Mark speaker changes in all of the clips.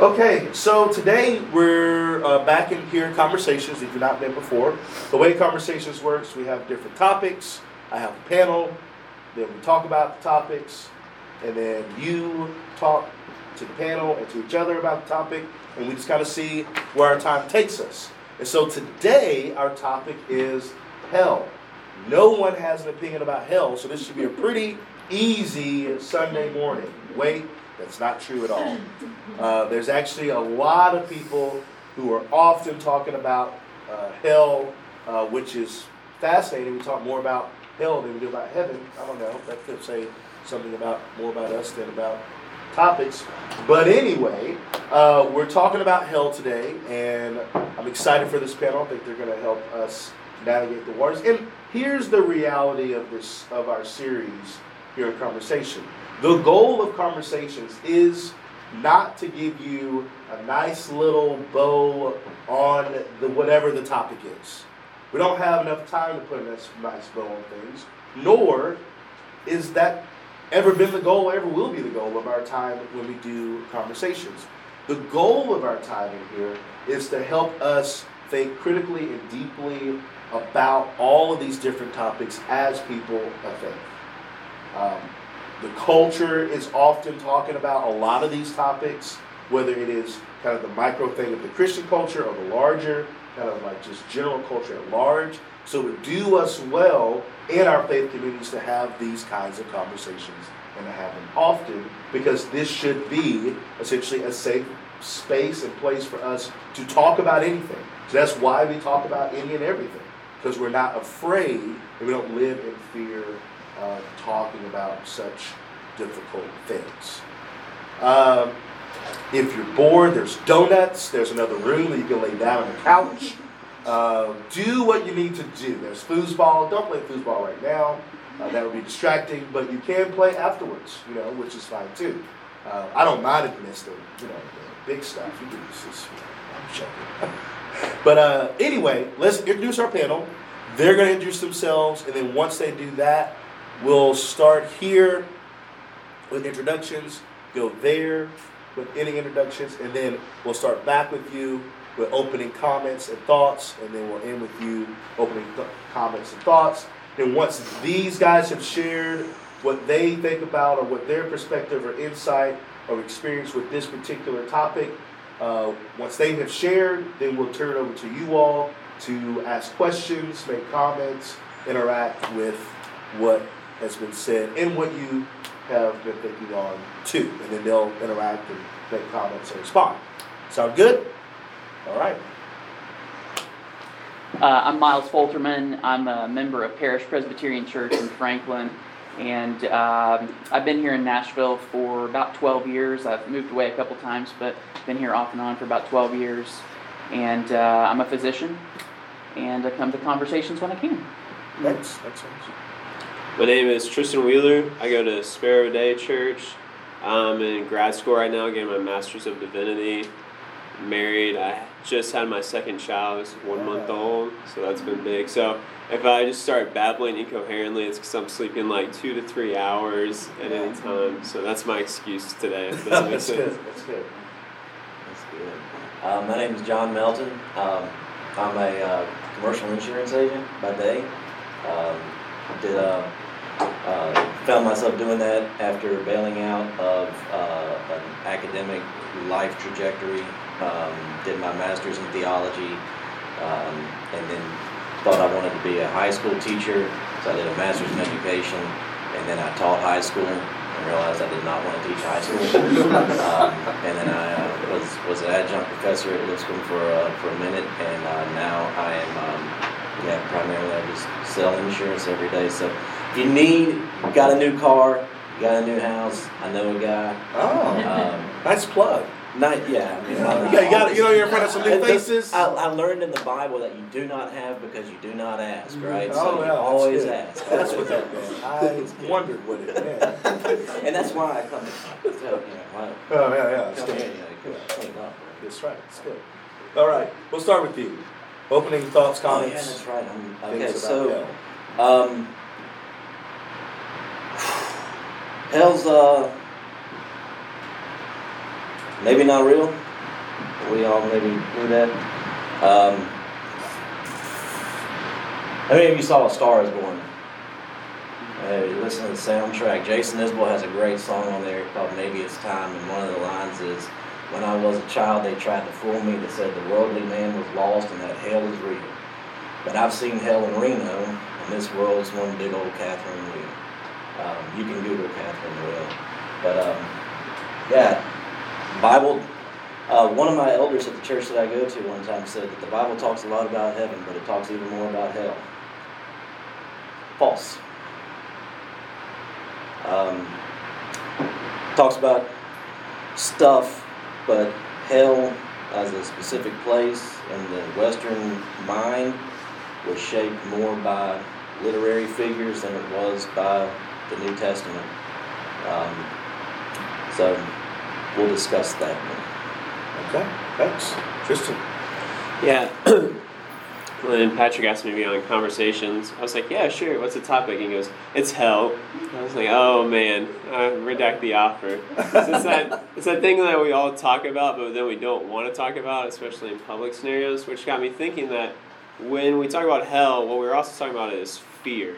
Speaker 1: Okay, so today we're uh, back in here conversations if you've not been before. The way conversations works, we have different topics. I have a panel, then we talk about the topics, and then you talk to the panel and to each other about the topic, and we just kind of see where our time takes us. And so today our topic is hell. No one has an opinion about hell, so this should be a pretty easy Sunday morning. Wait, that's not true at all. Uh, there's actually a lot of people who are often talking about uh, hell, uh, which is fascinating. We talk more about hell than we do about heaven. I don't know. That could say something about more about us than about topics. But anyway, uh, we're talking about hell today, and I'm excited for this panel. I think they're going to help us navigate the waters. And here's the reality of this of our series here in conversation. The goal of conversations is not to give you a nice little bow on the whatever the topic is. We don't have enough time to put a nice, bow on things, nor is that ever been the goal, ever will be the goal of our time when we do conversations. The goal of our time in here is to help us think critically and deeply about all of these different topics as people of faith. Um, the culture is often talking about a lot of these topics, whether it is kind of the micro thing of the Christian culture or the larger, kind of like just general culture at large. So it would do us well in our faith communities to have these kinds of conversations and to have them often because this should be essentially a safe space and place for us to talk about anything. So that's why we talk about any and everything because we're not afraid and we don't live in fear uh, talking about such difficult things. Um, if you're bored, there's donuts. There's another room that you can lay down on the couch. Uh, do what you need to do. There's foosball. Don't play foosball right now. Uh, that would be distracting, but you can play afterwards, you know, which is fine too. Uh, I don't mind if you miss the, you know, the big stuff. You can just, I'm joking. but uh, anyway, let's introduce our panel. They're going to introduce themselves, and then once they do that, We'll start here with introductions, go there with any introductions, and then we'll start back with you with opening comments and thoughts, and then we'll end with you opening th- comments and thoughts. And once these guys have shared what they think about or what their perspective or insight or experience with this particular topic, uh, once they have shared, then we'll turn it over to you all to ask questions, make comments, interact with what has been said and what you have been thinking on too. And then they'll interact and make comments and respond. Sound good? All right.
Speaker 2: Uh, I'm Miles Folterman. I'm a member of Parish Presbyterian Church in Franklin. And um, I've been here in Nashville for about 12 years. I've moved away a couple times, but been here off and on for about 12 years. And uh, I'm a physician, and I come to conversations when I can.
Speaker 1: Thanks. Excellent.
Speaker 3: My name is Tristan Wheeler. I go to Sparrow Day Church. I'm in grad school right now, getting my Master's of Divinity. Married. I just had my second child. It's one month old, so that's been big. So if I just start babbling incoherently, it's because I'm sleeping like two to three hours at any time. So that's my excuse today.
Speaker 1: If that that's good. That's good.
Speaker 4: That's good. Uh, my name is John Melton. Um, I'm a uh, commercial insurance agent by day. Um, did a uh, uh, found myself doing that after bailing out of uh, an academic life trajectory. Um, did my master's in theology, um, and then thought I wanted to be a high school teacher. So I did a master's in education, and then I taught high school and realized I did not want to teach high school. um, and then I uh, was was an adjunct professor at Lipscomb for uh, for a minute, and uh, now I am um, yeah primarily I just sell insurance every day. So you need, got a new car, got a new house. I know a guy.
Speaker 1: Oh, um, nice plug.
Speaker 4: Not, yeah, I mean,
Speaker 1: yeah, you got, you know, you're in front of some new faces.
Speaker 4: I, I, learned in the Bible that you do not have because you do not ask, mm-hmm. right?
Speaker 1: So
Speaker 4: oh,
Speaker 1: yeah,
Speaker 4: always ask.
Speaker 1: That's what that meant. I wondered what it meant.
Speaker 4: and that's why I come to tell you know,
Speaker 1: Oh yeah, yeah. It's
Speaker 4: good. Clean up.
Speaker 1: That's right. It's good. All right, we'll start with you. Opening thoughts, comments.
Speaker 4: Oh yeah, that's right. I'm, okay, so. Um, Hell's uh maybe not real. We all maybe knew that. Um, how many of you saw A Star Is Born? You listen to the soundtrack. Jason Isbell has a great song on there called Maybe It's Time, and one of the lines is, When I was a child, they tried to fool me. They said the worldly man was lost and that hell is real. But I've seen hell in Reno, and this world's one big old Catherine wheel. Um, you can Google Catherine wheel. But um, yeah, Bible. Uh, one of my elders at the church that I go to one time said that the Bible talks a lot about heaven, but it talks even more about hell. False. Um, talks about stuff, but hell as a specific place in the Western mind was shaped more by literary figures than it was by the New Testament. Um, so we'll discuss that.
Speaker 1: Okay, thanks. Tristan.
Speaker 3: Yeah. when Patrick asked me to be on conversations, I was like, "Yeah, sure. What's the topic?" And he goes, "It's hell." I was like, "Oh man, uh, redact the offer." It's that it's that thing that we all talk about, but then we don't want to talk about, especially in public scenarios. Which got me thinking that when we talk about hell, what we're also talking about is fear.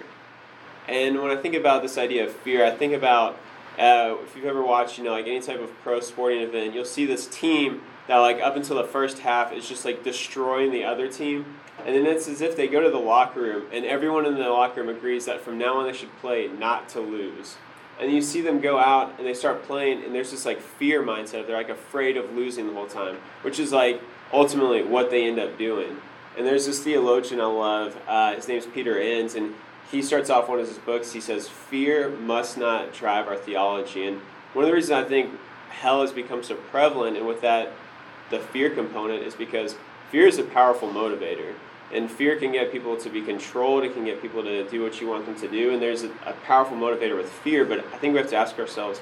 Speaker 3: And when I think about this idea of fear, I think about uh, if you've ever watched, you know, like any type of pro sporting event, you'll see this team that, like, up until the first half is just like destroying the other team, and then it's as if they go to the locker room and everyone in the locker room agrees that from now on they should play not to lose. And you see them go out and they start playing, and there's this like fear mindset. They're like afraid of losing the whole time, which is like ultimately what they end up doing. And there's this theologian I love. Uh, his name's Peter Enns, and he starts off one of his books. He says, Fear must not drive our theology. And one of the reasons I think hell has become so prevalent, and with that, the fear component, is because fear is a powerful motivator. And fear can get people to be controlled, it can get people to do what you want them to do. And there's a, a powerful motivator with fear, but I think we have to ask ourselves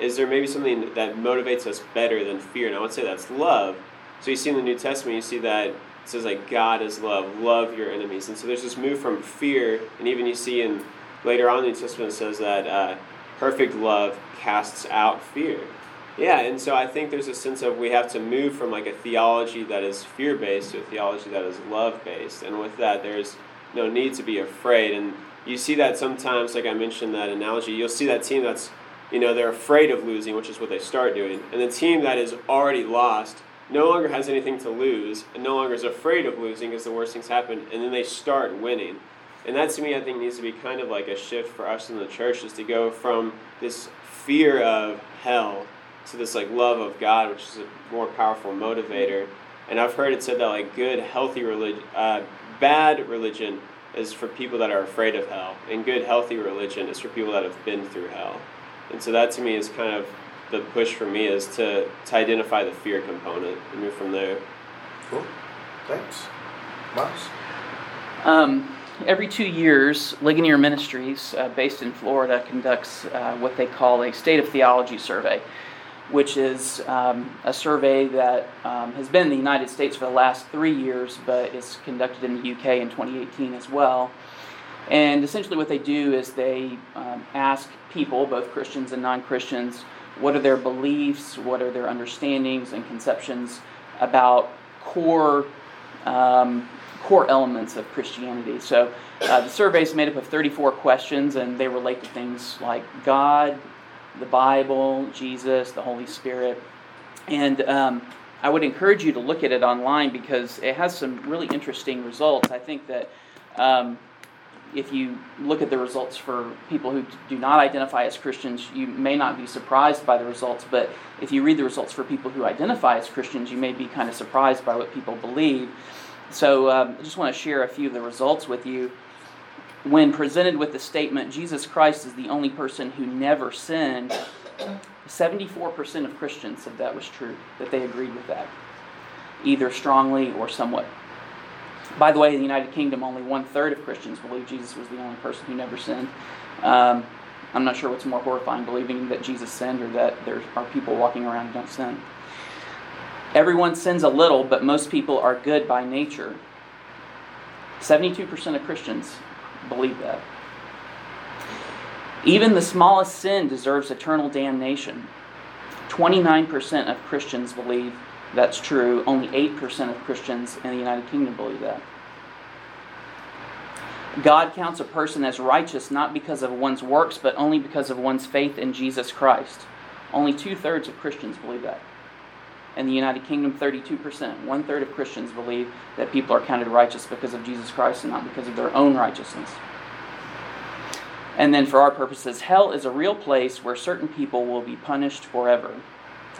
Speaker 3: is there maybe something that motivates us better than fear? And I would say that's love. So you see in the New Testament, you see that it says like God is love, love your enemies, and so there's this move from fear, and even you see in later on in the New Testament it says that uh, perfect love casts out fear. Yeah, and so I think there's a sense of we have to move from like a theology that is fear based to a theology that is love based, and with that there's no need to be afraid, and you see that sometimes, like I mentioned that analogy, you'll see that team that's you know they're afraid of losing, which is what they start doing, and the team that is already lost no longer has anything to lose and no longer is afraid of losing because the worst things happen, and then they start winning. And that to me, I think, needs to be kind of like a shift for us in the church is to go from this fear of hell to this like love of God, which is a more powerful motivator. And I've heard it said that like good, healthy religion, uh, bad religion is for people that are afraid of hell, and good, healthy religion is for people that have been through hell. And so that to me is kind of the push for me is to, to identify the fear component and move from there.
Speaker 1: Cool. Thanks. Miles?
Speaker 2: Um, every two years, Ligonier Ministries, uh, based in Florida, conducts uh, what they call a State of Theology survey, which is um, a survey that um, has been in the United States for the last three years, but is conducted in the UK in 2018 as well. And essentially, what they do is they um, ask people, both Christians and non Christians, what are their beliefs? What are their understandings and conceptions about core um, core elements of Christianity? So uh, the survey is made up of 34 questions, and they relate to things like God, the Bible, Jesus, the Holy Spirit, and um, I would encourage you to look at it online because it has some really interesting results. I think that. Um, if you look at the results for people who do not identify as Christians, you may not be surprised by the results. But if you read the results for people who identify as Christians, you may be kind of surprised by what people believe. So um, I just want to share a few of the results with you. When presented with the statement, Jesus Christ is the only person who never sinned, 74% of Christians said that was true, that they agreed with that, either strongly or somewhat by the way, in the United Kingdom, only one third of Christians believe Jesus was the only person who never sinned. Um, I'm not sure what's more horrifying, believing that Jesus sinned or that there are people walking around who don't sin. Everyone sins a little, but most people are good by nature. 72% of Christians believe that. Even the smallest sin deserves eternal damnation. 29% of Christians believe that's true. Only 8% of Christians in the United Kingdom believe that. God counts a person as righteous not because of one's works, but only because of one's faith in Jesus Christ. Only two thirds of Christians believe that. In the United Kingdom, 32%. One third of Christians believe that people are counted righteous because of Jesus Christ and not because of their own righteousness. And then, for our purposes, hell is a real place where certain people will be punished forever.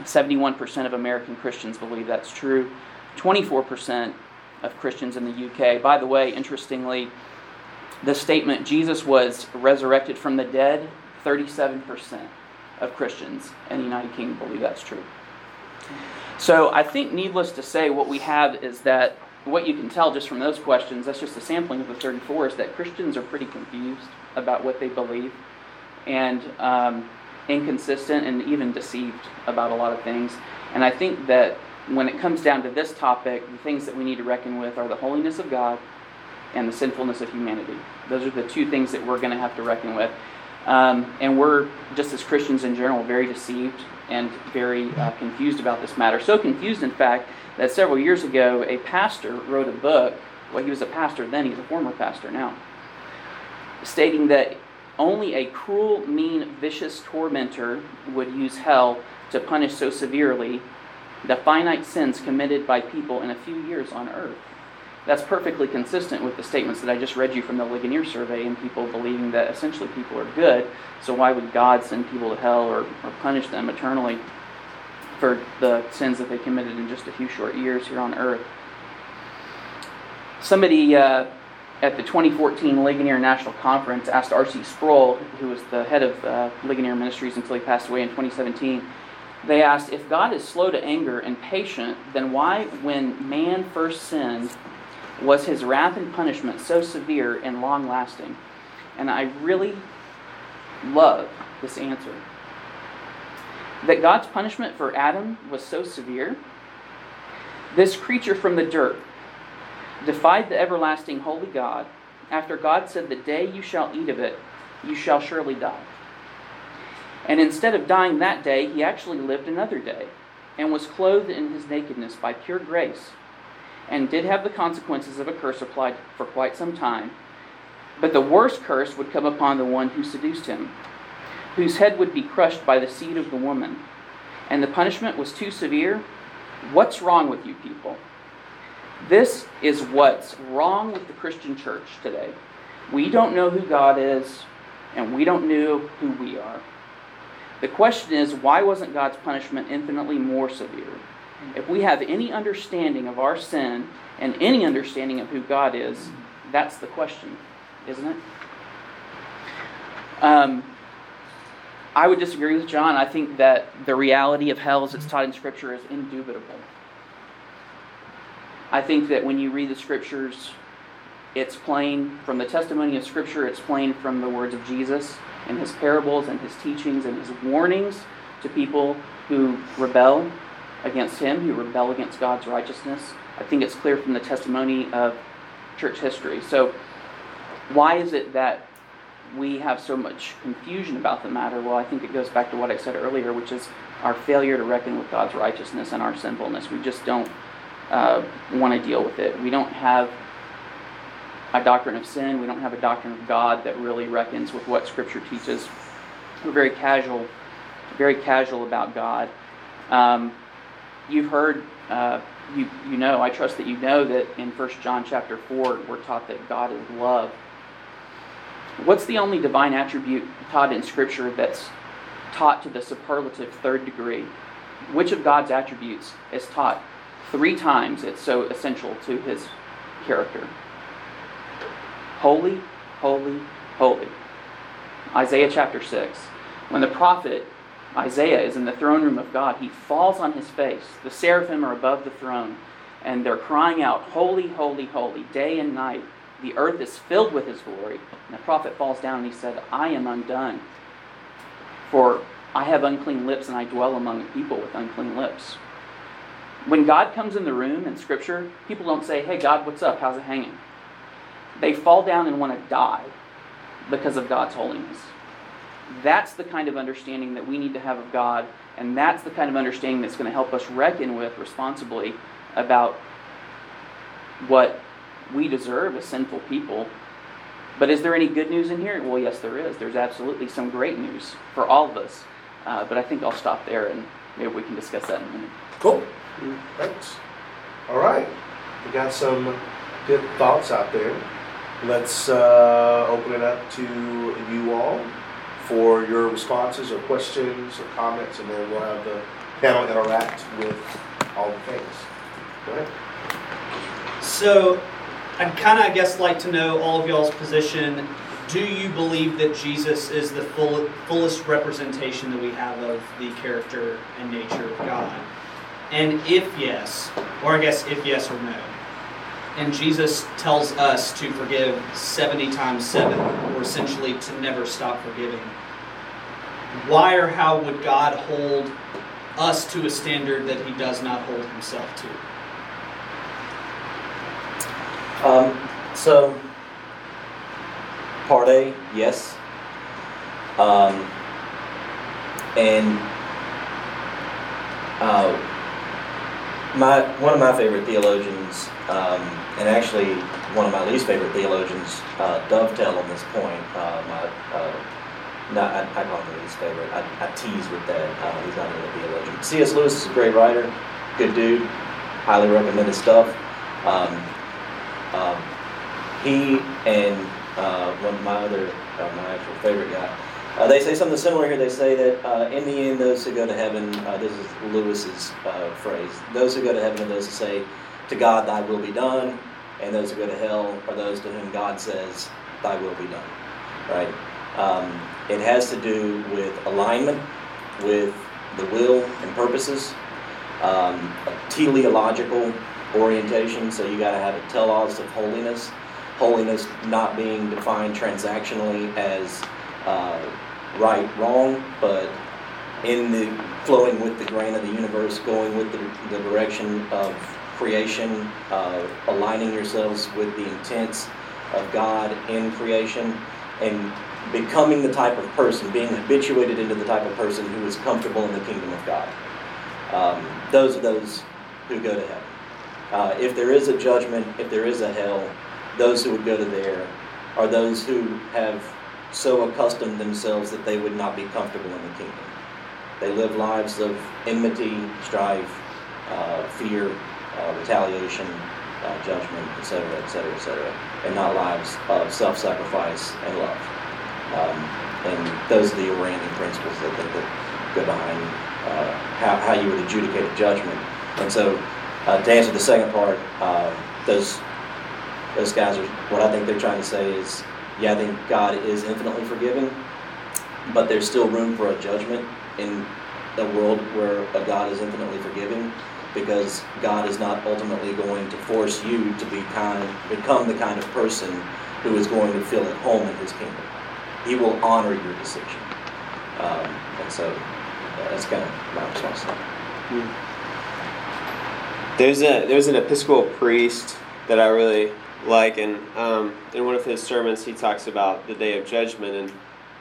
Speaker 2: 71% of American Christians believe that's true. 24% of Christians in the UK. By the way, interestingly, the statement Jesus was resurrected from the dead, 37% of Christians in the United Kingdom believe that's true. So I think, needless to say, what we have is that what you can tell just from those questions, that's just a sampling of the 34, is that Christians are pretty confused about what they believe and um, inconsistent and even deceived about a lot of things. And I think that when it comes down to this topic, the things that we need to reckon with are the holiness of God and the sinfulness of humanity. Those are the two things that we're going to have to reckon with. Um, and we're, just as Christians in general, very deceived and very uh, confused about this matter. So confused, in fact, that several years ago, a pastor wrote a book. Well, he was a pastor then, he's a former pastor now, stating that only a cruel, mean, vicious tormentor would use hell to punish so severely the finite sins committed by people in a few years on earth. That's perfectly consistent with the statements that I just read you from the Ligonier survey and people believing that essentially people are good. So why would God send people to hell or, or punish them eternally for the sins that they committed in just a few short years here on earth? Somebody uh, at the 2014 Ligonier National Conference asked R.C. Sproul, who was the head of uh, Ligonier Ministries until he passed away in 2017, they asked, if God is slow to anger and patient, then why, when man first sinned, was his wrath and punishment so severe and long lasting? And I really love this answer. That God's punishment for Adam was so severe. This creature from the dirt defied the everlasting holy God after God said, The day you shall eat of it, you shall surely die. And instead of dying that day, he actually lived another day and was clothed in his nakedness by pure grace and did have the consequences of a curse applied for quite some time. But the worst curse would come upon the one who seduced him, whose head would be crushed by the seed of the woman. And the punishment was too severe. What's wrong with you people? This is what's wrong with the Christian church today. We don't know who God is, and we don't know who we are. The question is, why wasn't God's punishment infinitely more severe? If we have any understanding of our sin and any understanding of who God is, that's the question, isn't it? Um, I would disagree with John. I think that the reality of hell as it's taught in Scripture is indubitable. I think that when you read the Scriptures, it's plain from the testimony of Scripture, it's plain from the words of Jesus and his parables and his teachings and his warnings to people who rebel against him, who rebel against God's righteousness. I think it's clear from the testimony of church history. So, why is it that we have so much confusion about the matter? Well, I think it goes back to what I said earlier, which is our failure to reckon with God's righteousness and our sinfulness. We just don't uh, want to deal with it. We don't have a doctrine of sin. We don't have a doctrine of God that really reckons with what Scripture teaches. We're very casual, very casual about God. Um, you've heard, uh, you you know, I trust that you know that in 1 John chapter four, we're taught that God is love. What's the only divine attribute taught in Scripture that's taught to the superlative third degree? Which of God's attributes is taught three times? It's so essential to His character. Holy, holy, holy. Isaiah chapter 6. When the prophet Isaiah is in the throne room of God, he falls on his face. The seraphim are above the throne, and they're crying out, Holy, holy, holy, day and night. The earth is filled with his glory. And the prophet falls down and he said, I am undone. For I have unclean lips, and I dwell among people with unclean lips. When God comes in the room in Scripture, people don't say, Hey, God, what's up? How's it hanging? They fall down and want to die because of God's holiness. That's the kind of understanding that we need to have of God, and that's the kind of understanding that's going to help us reckon with responsibly about what we deserve as sinful people. But is there any good news in here? Well, yes, there is. There's absolutely some great news for all of us. Uh, but I think I'll stop there and maybe we can discuss that in a minute.
Speaker 1: Cool. Thanks. All right. We got some good thoughts out there. Let's uh, open it up to you all for your responses or questions or comments, and then we'll have the panel interact with all the things. Go ahead.
Speaker 5: So, I'd kind of, I guess, like to know all of y'all's position. Do you believe that Jesus is the full, fullest representation that we have of the character and nature of God? And if yes, or I guess if yes or no, and Jesus tells us to forgive 70 times 7, or essentially to never stop forgiving, why or how would God hold us to a standard that he does not hold himself to?
Speaker 4: Um, so, part A, yes. Um, and uh, my one of my favorite theologians, um, and actually one of my least favorite theologians, uh, dovetail on this point. Uh, my, uh, not, I, I call him the least favorite. I, I tease with that. Uh, he's not really a theologian. C.S. Lewis is a great writer, good dude. Highly recommend his stuff. Um, um, he and uh, one of my other, uh, my actual favorite guy, uh, they say something similar here. They say that uh, in the end, those who go to heaven, uh, this is Lewis's uh, phrase, those who go to heaven are those who say, To God, thy will be done, and those who go to hell are those to whom God says, Thy will be done. Right? Um, it has to do with alignment with the will and purposes, um, a teleological orientation, so you got to have a telos of holiness. Holiness not being defined transactionally as uh, right, wrong, but in the flowing with the grain of the universe, going with the, the direction of creation, uh, aligning yourselves with the intents of God in creation, and becoming the type of person, being habituated into the type of person who is comfortable in the kingdom of God. Um, those are those who go to heaven. Uh, if there is a judgment, if there is a hell, those who would go to there are those who have so accustomed themselves that they would not be comfortable in the kingdom. They live lives of enmity, strife, uh, fear, uh, retaliation, uh, judgment, etc., etc., etc., and not lives of self-sacrifice and love. Um, and those are the orienting principles that, that, that go behind uh, how, how you would adjudicate a judgment. And so, uh, to answer the second part, uh, those those guys are what I think they're trying to say is, yeah, I think God is infinitely forgiving, but there's still room for a judgment in a world where a God is infinitely forgiving, because God is not ultimately going to force you to be kind, become the kind of person who is going to feel at home in His kingdom. He will honor your decision, um, and so that's kind of my response.
Speaker 3: There's a there's an Episcopal priest that I really like, and um, in one of his sermons, he talks about the day of judgment, and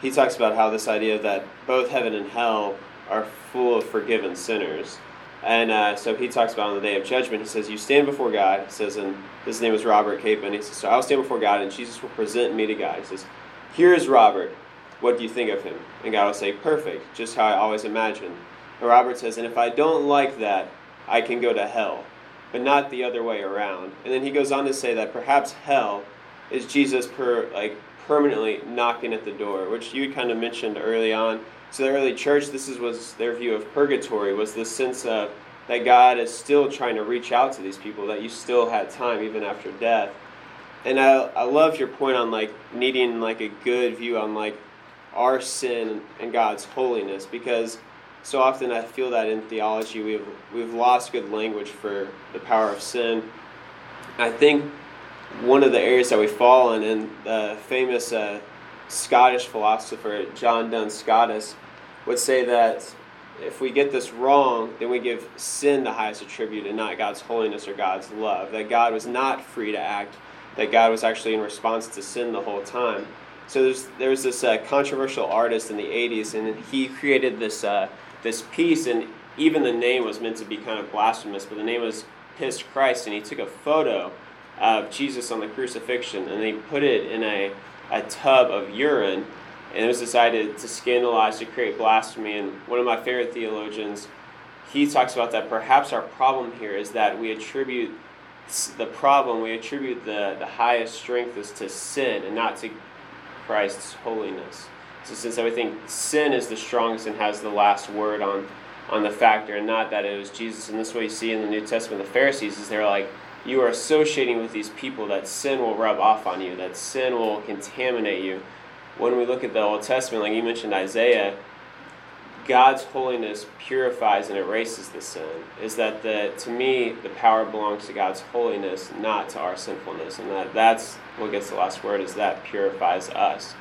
Speaker 3: he talks about how this idea that both heaven and hell are full of forgiven sinners. And uh, so he talks about on the day of judgment, he says, You stand before God. He says, and his name is Robert Capon. He says, So I'll stand before God, and Jesus will present me to God. He says, Here is Robert. What do you think of him? And God will say, Perfect, just how I always imagined. And Robert says, And if I don't like that, I can go to hell, but not the other way around. And then he goes on to say that perhaps hell is Jesus per like permanently knocking at the door, which you kind of mentioned early on. So the early church, this is, was their view of purgatory, was this sense of that God is still trying to reach out to these people, that you still had time even after death. And I, I love your point on like needing like a good view on like our sin and God's holiness because so often I feel that in theology we've we've lost good language for the power of sin. I think one of the areas that we fall in, and the famous uh, Scottish philosopher John Duns Scotus would say that if we get this wrong, then we give sin the highest attribute and not God's holiness or God's love. That God was not free to act, that God was actually in response to sin the whole time. So there's there was this uh, controversial artist in the '80s, and he created this uh, this piece, and even the name was meant to be kind of blasphemous, but the name was "Pissed Christ," and he took a photo of Jesus on the crucifixion, and he put it in a a tub of urine, and it was decided to scandalize, to create blasphemy. And one of my favorite theologians, he talks about that perhaps our problem here is that we attribute the problem, we attribute the, the highest strength is to sin and not to Christ's holiness. So since we think sin is the strongest and has the last word on on the factor, and not that it was Jesus. And this way you see in the New Testament, the Pharisees is they're like, you are associating with these people that sin will rub off on you, that sin will contaminate you. When we look at the Old Testament, like you mentioned Isaiah, God's holiness purifies and erases the sin. Is that the to me the power belongs to God's holiness, not to our sinfulness, and that that's what gets the last word. Is that purifies us.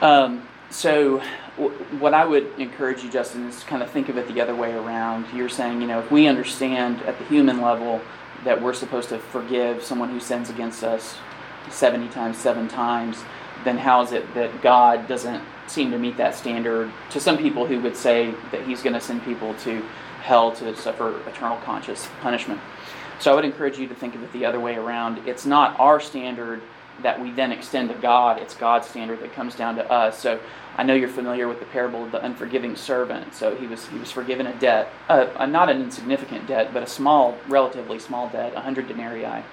Speaker 2: Um, so, w- what I would encourage you, Justin, is to kind of think of it the other way around. You're saying, you know, if we understand at the human level that we're supposed to forgive someone who sins against us 70 times, seven times, then how is it that God doesn't seem to meet that standard to some people who would say that He's going to send people to hell to suffer eternal conscious punishment? So I would encourage you to think of it the other way around. It's not our standard that we then extend to God. It's God's standard that comes down to us. So I know you're familiar with the parable of the unforgiving servant. So he was he was forgiven a debt, uh, not an insignificant debt, but a small, relatively small debt, 100 denarii.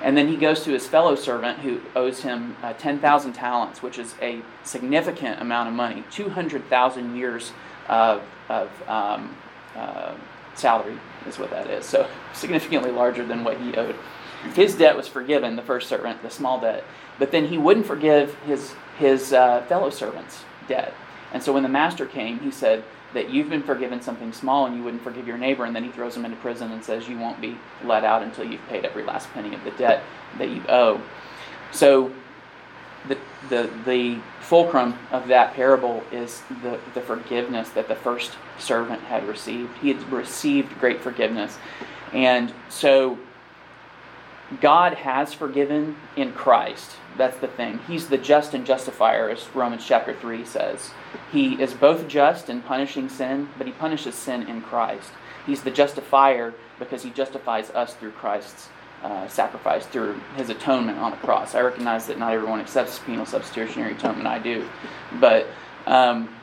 Speaker 2: And then he goes to his fellow servant who owes him uh, 10,000 talents, which is a significant amount of money, 200,000 years of, of um, uh, salary is what that is. So significantly larger than what he owed. His debt was forgiven, the first servant, the small debt. But then he wouldn't forgive his, his uh, fellow servant's debt. And so when the master came, he said that you've been forgiven something small and you wouldn't forgive your neighbor. And then he throws him into prison and says you won't be let out until you've paid every last penny of the debt that you owe. So the, the, the fulcrum of that parable is the, the forgiveness that the first servant had received. He had received great forgiveness. And so God has forgiven in Christ. That's the thing. He's the just and justifier, as Romans chapter 3 says. He is both just in punishing sin, but he punishes sin in Christ. He's the justifier because he justifies us through Christ's uh, sacrifice, through his atonement on the cross. I recognize that not everyone accepts penal substitutionary atonement. I do. But, um,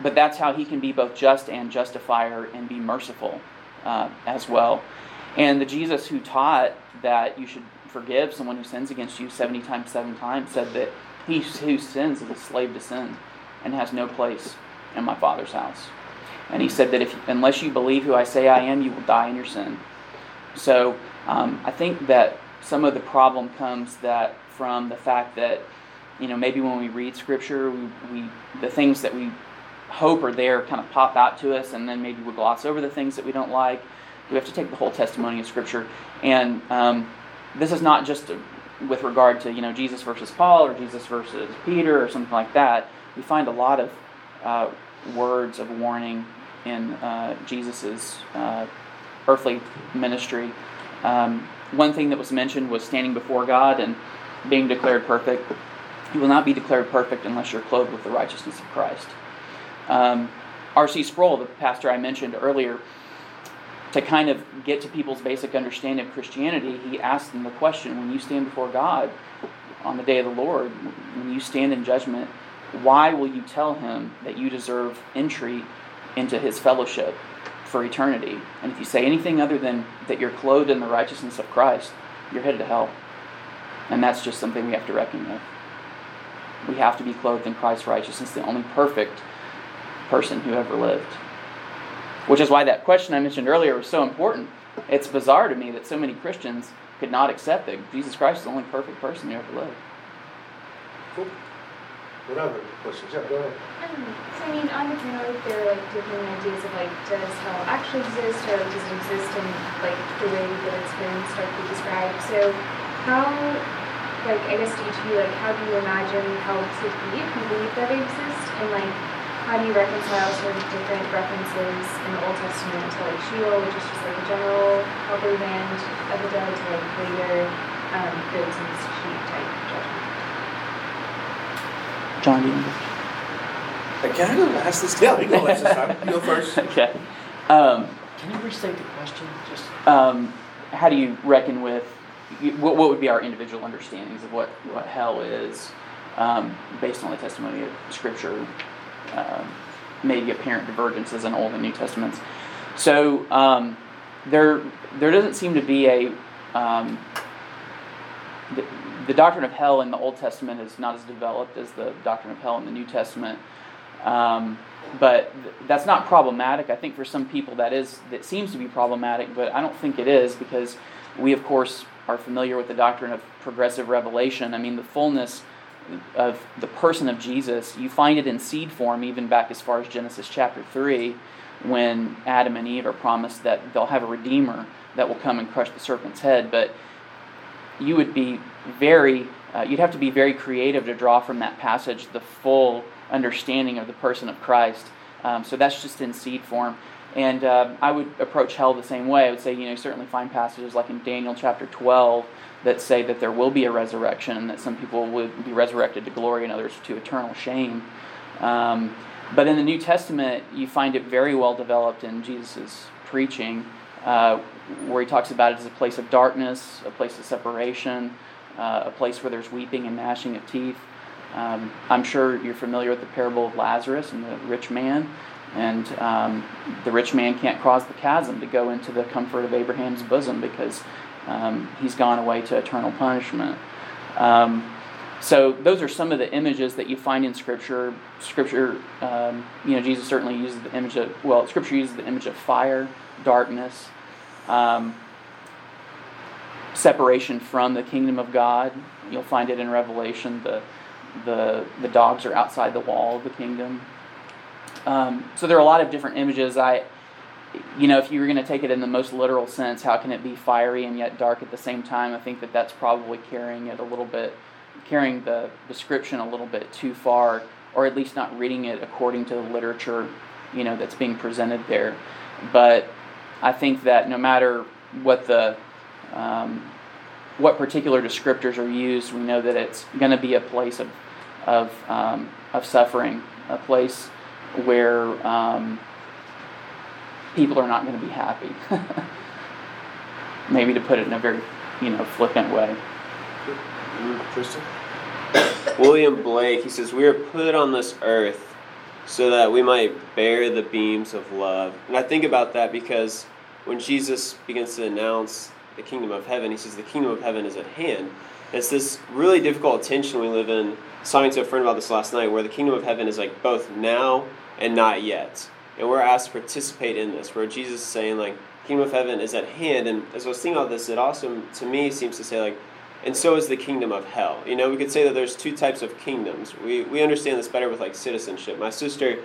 Speaker 2: but that's how he can be both just and justifier and be merciful uh, as well. And the Jesus who taught that you should forgive someone who sins against you 70 times, seven times said that he who sins is a slave to sin and has no place in my Father's house. And he said that if unless you believe who I say I am, you will die in your sin. So um, I think that some of the problem comes that from the fact that you know maybe when we read Scripture, we, we the things that we hope are there kind of pop out to us, and then maybe we gloss over the things that we don't like. We have to take the whole testimony of Scripture. And um, this is not just with regard to you know Jesus versus Paul or Jesus versus Peter or something like that. We find a lot of uh, words of warning in uh, Jesus's uh, earthly ministry. Um, one thing that was mentioned was standing before God and being declared perfect. You will not be declared perfect unless you're clothed with the righteousness of Christ. Um, R.C. Sproul, the pastor I mentioned earlier, to kind of get to people's basic understanding of Christianity, he asked them the question when you stand before God on the day of the Lord, when you stand in judgment, why will you tell him that you deserve entry into his fellowship for eternity? And if you say anything other than that you're clothed in the righteousness of Christ, you're headed to hell. And that's just something we have to reckon with. We have to be clothed in Christ's righteousness, the only perfect person who ever lived. Which is why that question I mentioned earlier was so important. It's bizarre to me that so many Christians could not accept that Jesus Christ is the only perfect person who ever lived.
Speaker 1: Cool. What other questions? Yeah, go ahead.
Speaker 6: Um, so I mean, on the panel, there are like different ideas of like, does hell actually exist, or does it exist in like the way that it's been starkly described? So, how, like, I guess to each of you, like, how do you imagine hell to be if you believe that it exists, and like, how do you reconcile sort of different references in the Old Testament to like Sheol, which is just like a general hellboy land of the dead, to like later um, goats and sheep type judgment.
Speaker 2: John, do you want
Speaker 4: Hey, Can I go last this time?
Speaker 1: Yeah, you go last this time. You go first.
Speaker 2: Okay. Um,
Speaker 7: Can you restate the question? Just
Speaker 2: um, how do you reckon with what, what would be our individual understandings of what, what hell is um, based on the testimony of Scripture? Um, maybe apparent divergences in Old and New Testaments. So um, there there doesn't seem to be a um, the, the doctrine of hell in the Old Testament is not as developed as the doctrine of hell in the New Testament. Um, but th- that's not problematic. I think for some people that is that seems to be problematic, but I don't think it is because we of course are familiar with the doctrine of progressive revelation. I mean the fullness of the person of Jesus, you find it in seed form even back as far as Genesis chapter 3 when Adam and Eve are promised that they'll have a redeemer that will come and crush the serpent's head, but you would be very uh, you'd have to be very creative to draw from that passage the full understanding of the person of Christ. Um, so that's just in seed form. And uh, I would approach hell the same way. I would say, you know, you certainly find passages like in Daniel chapter 12 that say that there will be a resurrection, and that some people would be resurrected to glory and others to eternal shame. Um, but in the New Testament, you find it very well developed in Jesus' preaching, uh, where he talks about it as a place of darkness, a place of separation, uh, a place where there's weeping and gnashing of teeth. Um, I'm sure you're familiar with the parable of Lazarus and the rich man. And um, the rich man can't cross the chasm to go into the comfort of Abraham's bosom because um, he's gone away to eternal punishment. Um, so those are some of the images that you find in Scripture. Scripture, um, you know, Jesus certainly uses the image of well, Scripture uses the image of fire, darkness, um, separation from the kingdom of God. You'll find it in Revelation. The the the dogs are outside the wall of the kingdom. Um, so there are a lot of different images. I, you know, if you were going to take it in the most literal sense, how can it be fiery and yet dark at the same time? I think that that's probably carrying it a little bit, carrying the description a little bit too far, or at least not reading it according to the literature, you know, that's being presented there. But I think that no matter what the um, what particular descriptors are used, we know that it's going to be a place of of um, of suffering, a place where um, people are not going to be happy. Maybe to put it in a very you know flippant way.
Speaker 1: Tristan? Mm-hmm.
Speaker 3: William Blake, he says, We are put on this earth so that we might bear the beams of love. And I think about that because when Jesus begins to announce the kingdom of heaven, he says, The kingdom of heaven is at hand. It's this really difficult tension we live in. I was talking to a friend about this last night, where the kingdom of heaven is like both now and not yet. And we're asked to participate in this, where Jesus is saying, like, kingdom of heaven is at hand. And as I was thinking about this, it also, to me, seems to say, like, and so is the kingdom of hell. You know, we could say that there's two types of kingdoms. We, we understand this better with like citizenship. My sister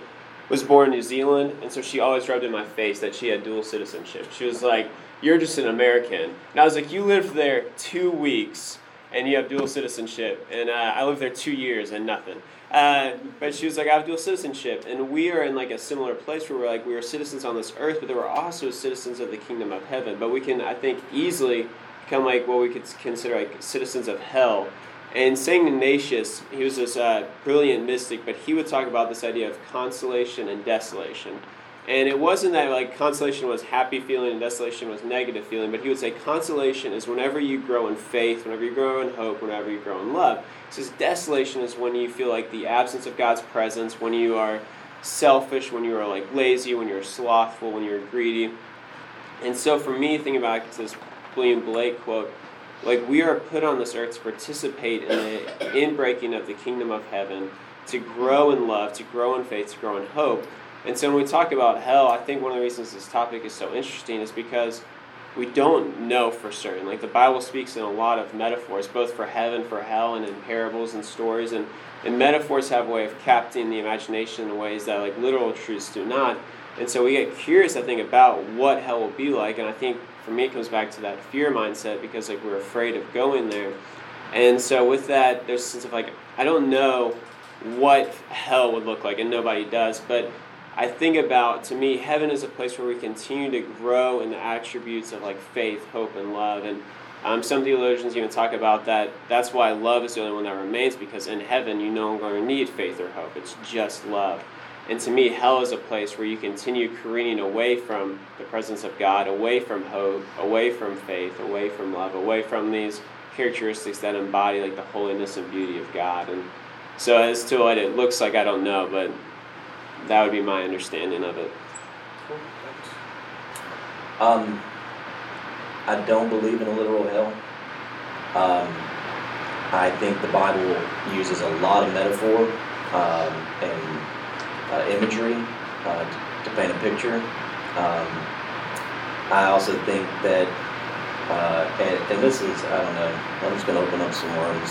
Speaker 3: was born in New Zealand, and so she always rubbed in my face that she had dual citizenship. She was like, You're just an American. And I was like, You lived there two weeks and you have dual citizenship. And uh, I lived there two years and nothing. Uh, but she was like, I have dual citizenship. And we are in like a similar place where we're like, we are citizens on this earth, but there were also citizens of the kingdom of heaven. But we can, I think, easily become like what we could consider like citizens of hell. And St. Ignatius, he was this uh, brilliant mystic, but he would talk about this idea of consolation and desolation. And it wasn't that like consolation was happy feeling and desolation was negative feeling, but he would say consolation is whenever you grow in faith, whenever you grow in hope, whenever you grow in love. He says desolation is when you feel like the absence of God's presence, when you are selfish, when you are like lazy, when you're slothful, when you're greedy. And so for me, thinking about this William Blake quote, like we are put on this earth to participate in the inbreaking of the kingdom of heaven, to grow in love, to grow in faith, to grow in hope. And so when we talk about hell, I think one of the reasons this topic is so interesting is because we don't know for certain. Like the Bible speaks in a lot of metaphors, both for heaven, for hell, and in parables and stories. And, and metaphors have a way of capturing the imagination in ways that like literal truths do not. And so we get curious, I think, about what hell will be like. And I think for me, it comes back to that fear mindset because like we're afraid of going there. And so with that, there's a sense of like I don't know what hell would look like, and nobody does. But I think about to me, heaven is a place where we continue to grow in the attributes of like faith, hope, and love. And Um, some theologians even talk about that. That's why love is the only one that remains because in heaven you no longer need faith or hope. It's just love. And to me, hell is a place where you continue careening away from the presence of God, away from hope, away from faith, away from love, away from these characteristics that embody like the holiness and beauty of God. And so as to what it looks like, I don't know, but that would be my understanding of it.
Speaker 4: Um, I don't believe in a literal hell. Um, I think the Bible uses a lot of metaphor um, and uh, imagery uh, to, to paint a picture. Um, I also think that, uh, and, and this is, I don't know, I'm just going to open up some worms.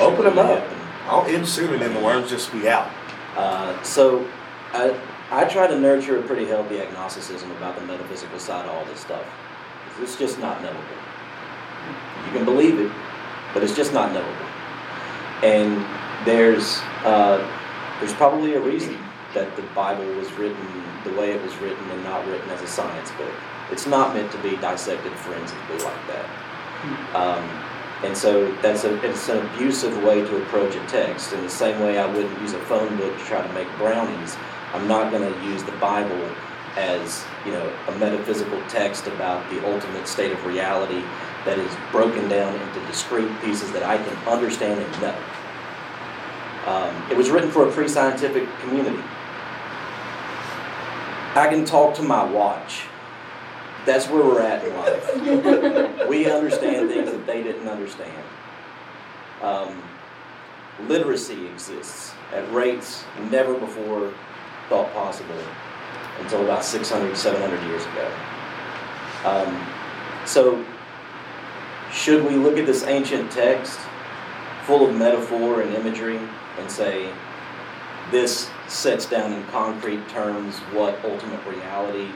Speaker 1: open them up.
Speaker 4: and-
Speaker 1: I'll end soon and then the worms just be out.
Speaker 4: Uh, so I, I try to nurture a pretty healthy agnosticism about the metaphysical side of all this stuff. It's just not knowable. You can believe it, but it's just not knowable. And there's uh, there's probably a reason that the Bible was written the way it was written and not written as a science book. It's not meant to be dissected forensically like that. Um, and so that's a, it's an abusive way to approach a text. In the same way I wouldn't use a phone book to try to make brownies, I'm not going to use the Bible as you know a metaphysical text about the ultimate state of reality that is broken down into discrete pieces that I can understand and know. Um, it was written for a pre-scientific community. I can talk to my watch. That's where we're at in life. we understand things that they didn't understand. Um, literacy exists at rates never before thought possible until about 600, 700 years ago. Um, so, should we look at this ancient text full of metaphor and imagery and say, this sets down in concrete terms what ultimate reality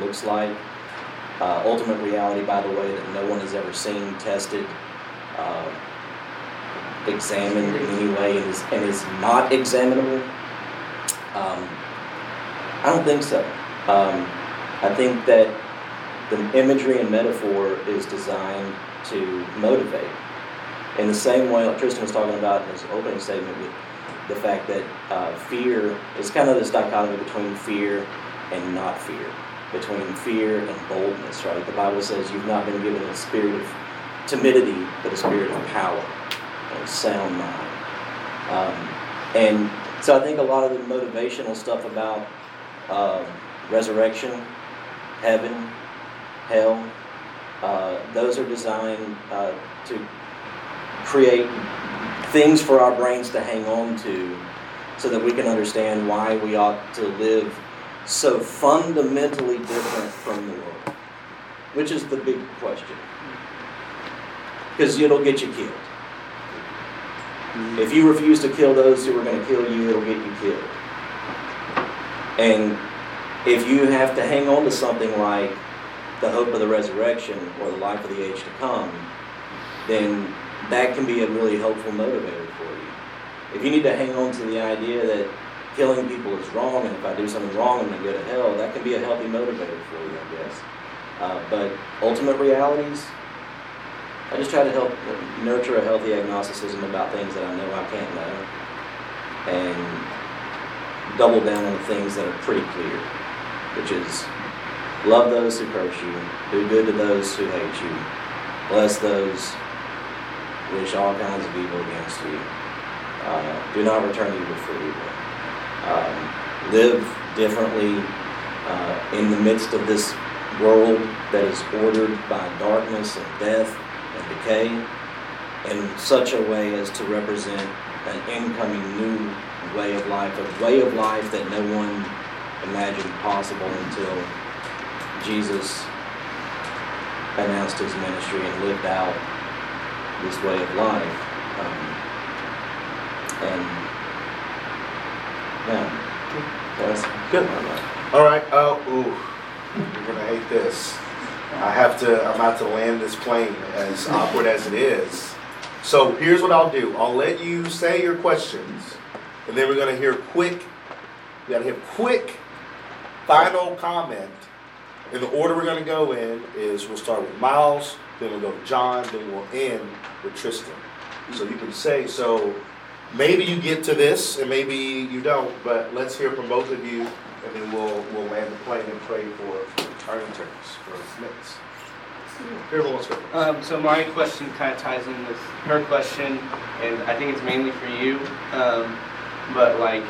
Speaker 4: looks like? Uh, ultimate reality, by the way, that no one has ever seen, tested, uh, examined in any way, and is, and is not examinable? Um, I don't think so. Um, I think that the imagery and metaphor is designed to motivate. In the same way, like Tristan was talking about in his opening statement, with the fact that uh, fear is kind of this dichotomy between fear and not fear, between fear and boldness, right? The Bible says you've not been given a spirit of timidity, but a spirit of power and sound mind. Um, and so I think a lot of the motivational stuff about um, resurrection, heaven, hell, uh, those are designed uh, to create things for our brains to hang on to so that we can understand why we ought to live so fundamentally different from the world, which is the big question. Because it'll get you killed. If you refuse to kill those who are going to kill you, it'll get you killed. And if you have to hang on to something like the hope of the resurrection or the life of the age to come, then that can be a really helpful motivator for you. If you need to hang on to the idea that killing people is wrong, and if I do something wrong, I'm going to go to hell, that can be a healthy motivator for you, I guess. Uh, but ultimate realities, I just try to help nurture a healthy agnosticism about things that I know I can't know, and double down on the things that are pretty clear, which is love those who curse you, do good to those who hate you, bless those, wish all kinds of evil against you. Uh, do not return evil for evil. Um, live differently uh, in the midst of this world that is ordered by darkness and death and decay in such a way as to represent an incoming new way of life, a way of life that no one imagined possible until Jesus announced his ministry and lived out this way of life. Um, and yeah, that's
Speaker 1: Good. All right. Oh, ooh, you're gonna hate this. I have to. I'm about to land this plane, as awkward as it is. So here's what I'll do. I'll let you say your questions, and then we're gonna hear quick. We gotta hear quick, final comment And the order we're gonna go in is we'll start with Miles, then we'll go to John, then we'll end with Tristan. So you can say, so maybe you get to this and maybe you don't, but let's hear from both of you and then we'll, we'll land the plane and pray for our interns, for minutes.
Speaker 8: Um, so my question kind of ties in with her question, and I think it's mainly for you. Um, but like,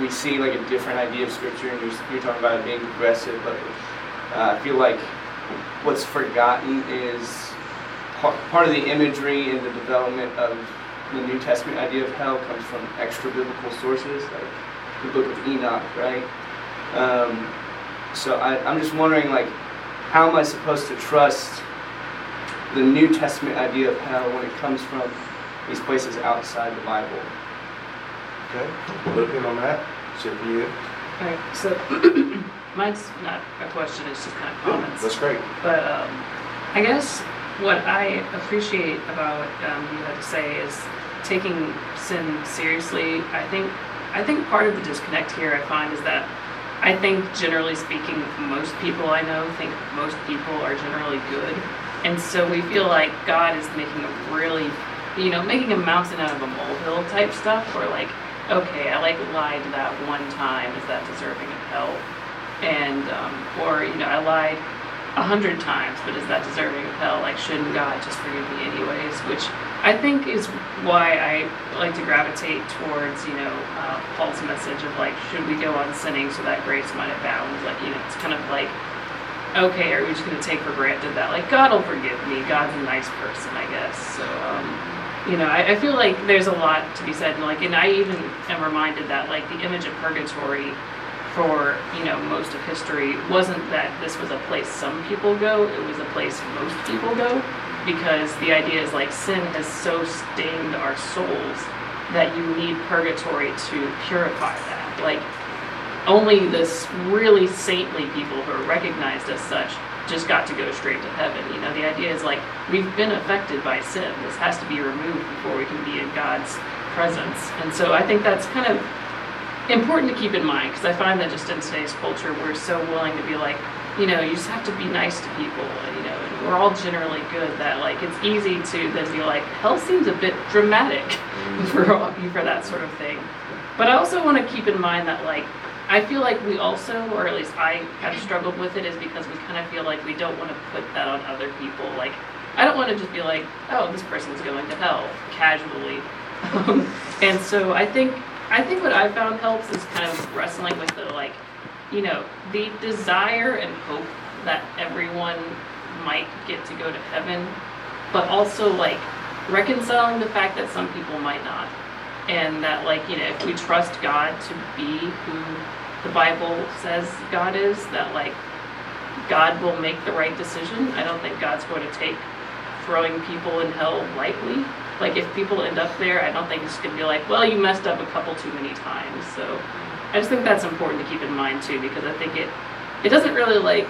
Speaker 8: we see like a different idea of scripture, and you're, you're talking about it being progressive. But uh, I feel like what's forgotten is part, part of the imagery and the development of the New Testament idea of hell comes from extra biblical sources, like the Book of Enoch, right? Um, so I, I'm just wondering, like, how am I supposed to trust the New Testament idea of hell when it comes from these places outside the Bible?
Speaker 1: Okay, looking on that, see for you.
Speaker 7: Alright, so mine's not a question, it's just kind of comments.
Speaker 1: That's great.
Speaker 7: But um, I guess what I appreciate about what um, you had to say is taking sin seriously. I think I think part of the disconnect here I find is that I think generally speaking, most people I know think most people are generally good, and so we feel like God is making a really, you know, making a mountain out of a molehill type stuff. Where like, okay, I like lied that one time, is that deserving of hell? And um, or you know, I lied a hundred times, but is that deserving of hell? Like, shouldn't God just forgive me anyways? Which I think is why I like to gravitate towards, you know, uh, Paul's message of like, should we go on sinning so that grace might abound? Like, you know, it's kind of like, okay, are we just going to take for granted that like God will forgive me? God's a nice person, I guess. So, um, you know, I, I feel like there's a lot to be said, and like, and I even am reminded that like the image of purgatory for you know most of history wasn't that this was a place some people go it was a place most people go because the idea is like sin has so stained our souls that you need purgatory to purify that. Like only this really saintly people who are recognized as such just got to go straight to heaven. You know the idea is like we've been affected by sin. This has to be removed before we can be in god's presence. And so i think that's kind of important to keep in mind because I find that just in today's culture, we're so willing to be like, you know, you just have to be nice to people, and, you know, and we're all generally good. That like it's easy to then be like, hell seems a bit dramatic for for that sort of thing. But I also want to keep in mind that like I feel like we also, or at least I have struggled with it, is because we kind of feel like we don't want to put that on other people. Like I don't want to just be like, oh, this person's going to hell casually. Um, and so I think I think what I found helps is kind of wrestling with the like, you know, the desire and hope that everyone might get to go to heaven, but also like reconciling the fact that some people might not. And that like, you know, if we trust God to be who the Bible says God is, that like God will make the right decision. I don't think God's going to take throwing people in hell lightly. Like if people end up there, I don't think it's gonna be like, well, you messed up a couple too many times. So I just think that's important to keep in mind too, because I think it it doesn't really like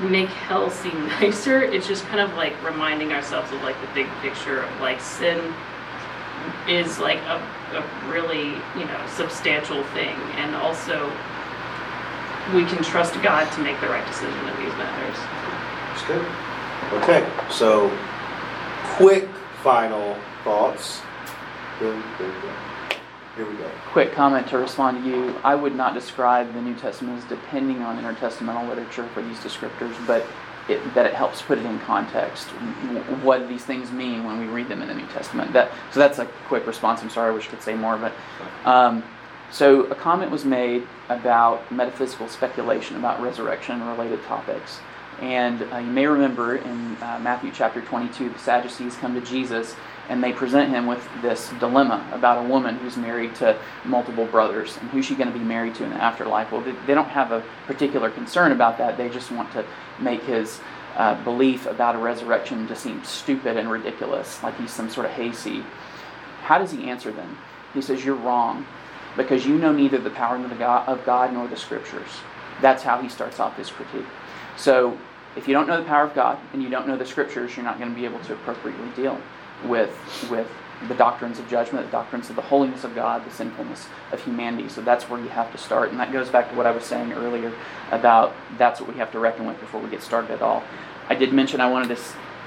Speaker 7: make hell seem nicer. It's just kind of like reminding ourselves of like the big picture of like sin is like a, a really you know substantial thing, and also we can trust God to make the right decision in these matters.
Speaker 1: That's good. Okay, so quick final thoughts. Here we go.
Speaker 2: Quick comment to respond to you. I would not describe the New Testament as depending on intertestamental literature for these descriptors, but it, that it helps put it in context. What these things mean when we read them in the New Testament? That, so that's a quick response. I'm sorry, I wish I could say more, but um, so a comment was made about metaphysical speculation about resurrection and related topics. And uh, you may remember in uh, Matthew chapter 22, the Sadducees come to Jesus and they present him with this dilemma about a woman who's married to multiple brothers and who's she going to be married to in the afterlife. Well, they, don't have a particular concern about that. They just want to make his uh, belief about a resurrection to seem stupid and ridiculous, like he's some sort of hayseed. How does he answer them? He says, You're wrong because you know neither the power of God nor the scriptures. That's how he starts off his critique. So, if you don't know the power of God and you don't know the scriptures, you're not going to be able to appropriately deal with with the doctrines of judgment, the doctrines of the holiness of God, the sinfulness of humanity. So that's where you have to start. And that goes back to what I was saying earlier about that's what we have to reckon with before we get started at all. I did mention I wanted to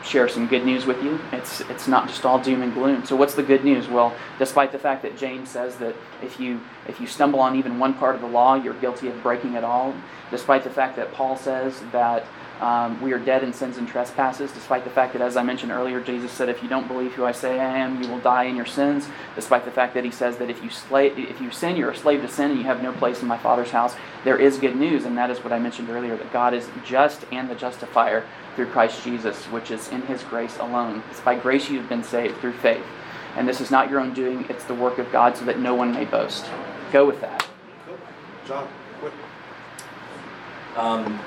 Speaker 2: share some good news with you. It's it's not just all doom and gloom. So what's the good news? Well, despite the fact that James says that if you if you stumble on even one part of the law, you're guilty of breaking it all. Despite the fact that Paul says that um, we are dead in sins and trespasses, despite the fact that, as I mentioned earlier, Jesus said, "If you don't believe who I say I am, you will die in your sins." Despite the fact that he says that if you slave, if you sin, you're a slave to sin, and you have no place in my Father's house. There is good news, and that is what I mentioned earlier: that God is just and the justifier through Christ Jesus, which is in His grace alone. It's by grace you have been saved through faith, and this is not your own doing; it's the work of God, so that no one may boast. Go with that.
Speaker 1: John, quick.
Speaker 4: Um,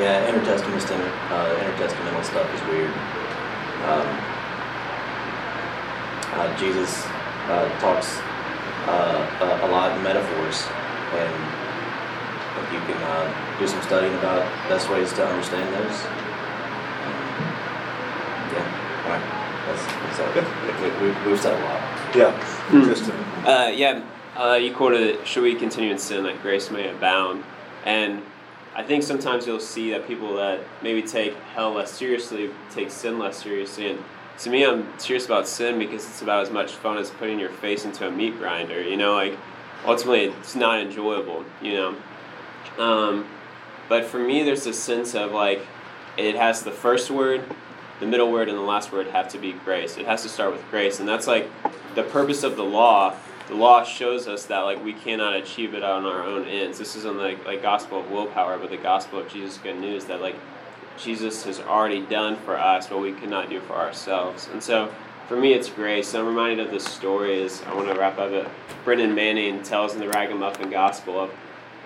Speaker 4: yeah, intertestamental, uh, intertestamental stuff is weird. Um, uh, Jesus uh, talks uh, a, a lot in metaphors, and if you can uh, do some studying about best ways to understand those. Yeah, all right. That's, that's we, we, we've said a lot.
Speaker 1: Yeah. Tristan.
Speaker 3: Uh, yeah, uh, you quoted, "Should we continue in sin that grace may abound?" And I think sometimes you'll see that people that maybe take hell less seriously take sin less seriously. And to me, I'm serious about sin because it's about as much fun as putting your face into a meat grinder. You know, like ultimately it's not enjoyable. You know, um, but for me, there's a sense of like it has the first word, the middle word, and the last word have to be grace. It has to start with grace, and that's like the purpose of the law. The law shows us that like we cannot achieve it on our own ends. This isn't like like gospel of willpower, but the gospel of Jesus' good news that like Jesus has already done for us what we could not do for ourselves. And so for me, it's grace. I'm reminded of this story. Is I want to wrap up it. Brennan Manning tells in the Ragamuffin Gospel of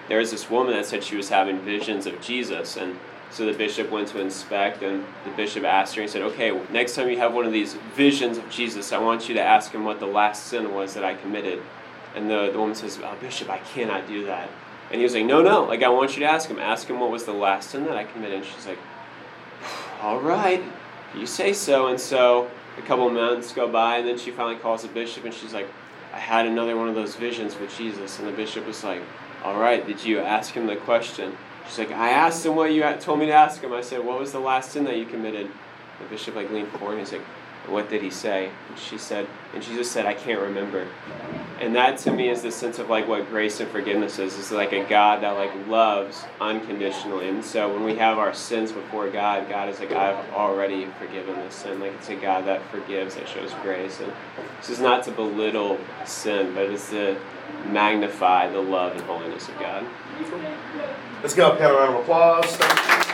Speaker 3: there was this woman that said she was having visions of Jesus, and so the bishop went to inspect, and the bishop asked her and said, "Okay, next time you have one of these visions of Jesus, I want you to ask him what the last sin was that I committed." And the, the woman says, oh, "Bishop, I cannot do that." And he was like, "No, no, like I want you to ask him. Ask him what was the last sin that I committed." And she's like, "All right, you say so." And so a couple of months go by, and then she finally calls the bishop, and she's like, "I had another one of those visions with Jesus." And the bishop was like, "All right, did you ask him the question?" She's like, I asked him what you told me to ask him. I said, what was the last sin that you committed? The bishop like leaned forward and he's like, what did he say? And she said, and she just said, I can't remember. And that to me is the sense of like what grace and forgiveness is. It's like a God that like loves unconditionally. And so when we have our sins before God, God is like, of already forgiven the sin. Like it's a God that forgives, that shows grace. And this is not to belittle sin, but it's to magnify the love and holiness of God.
Speaker 1: Let's give a round of applause.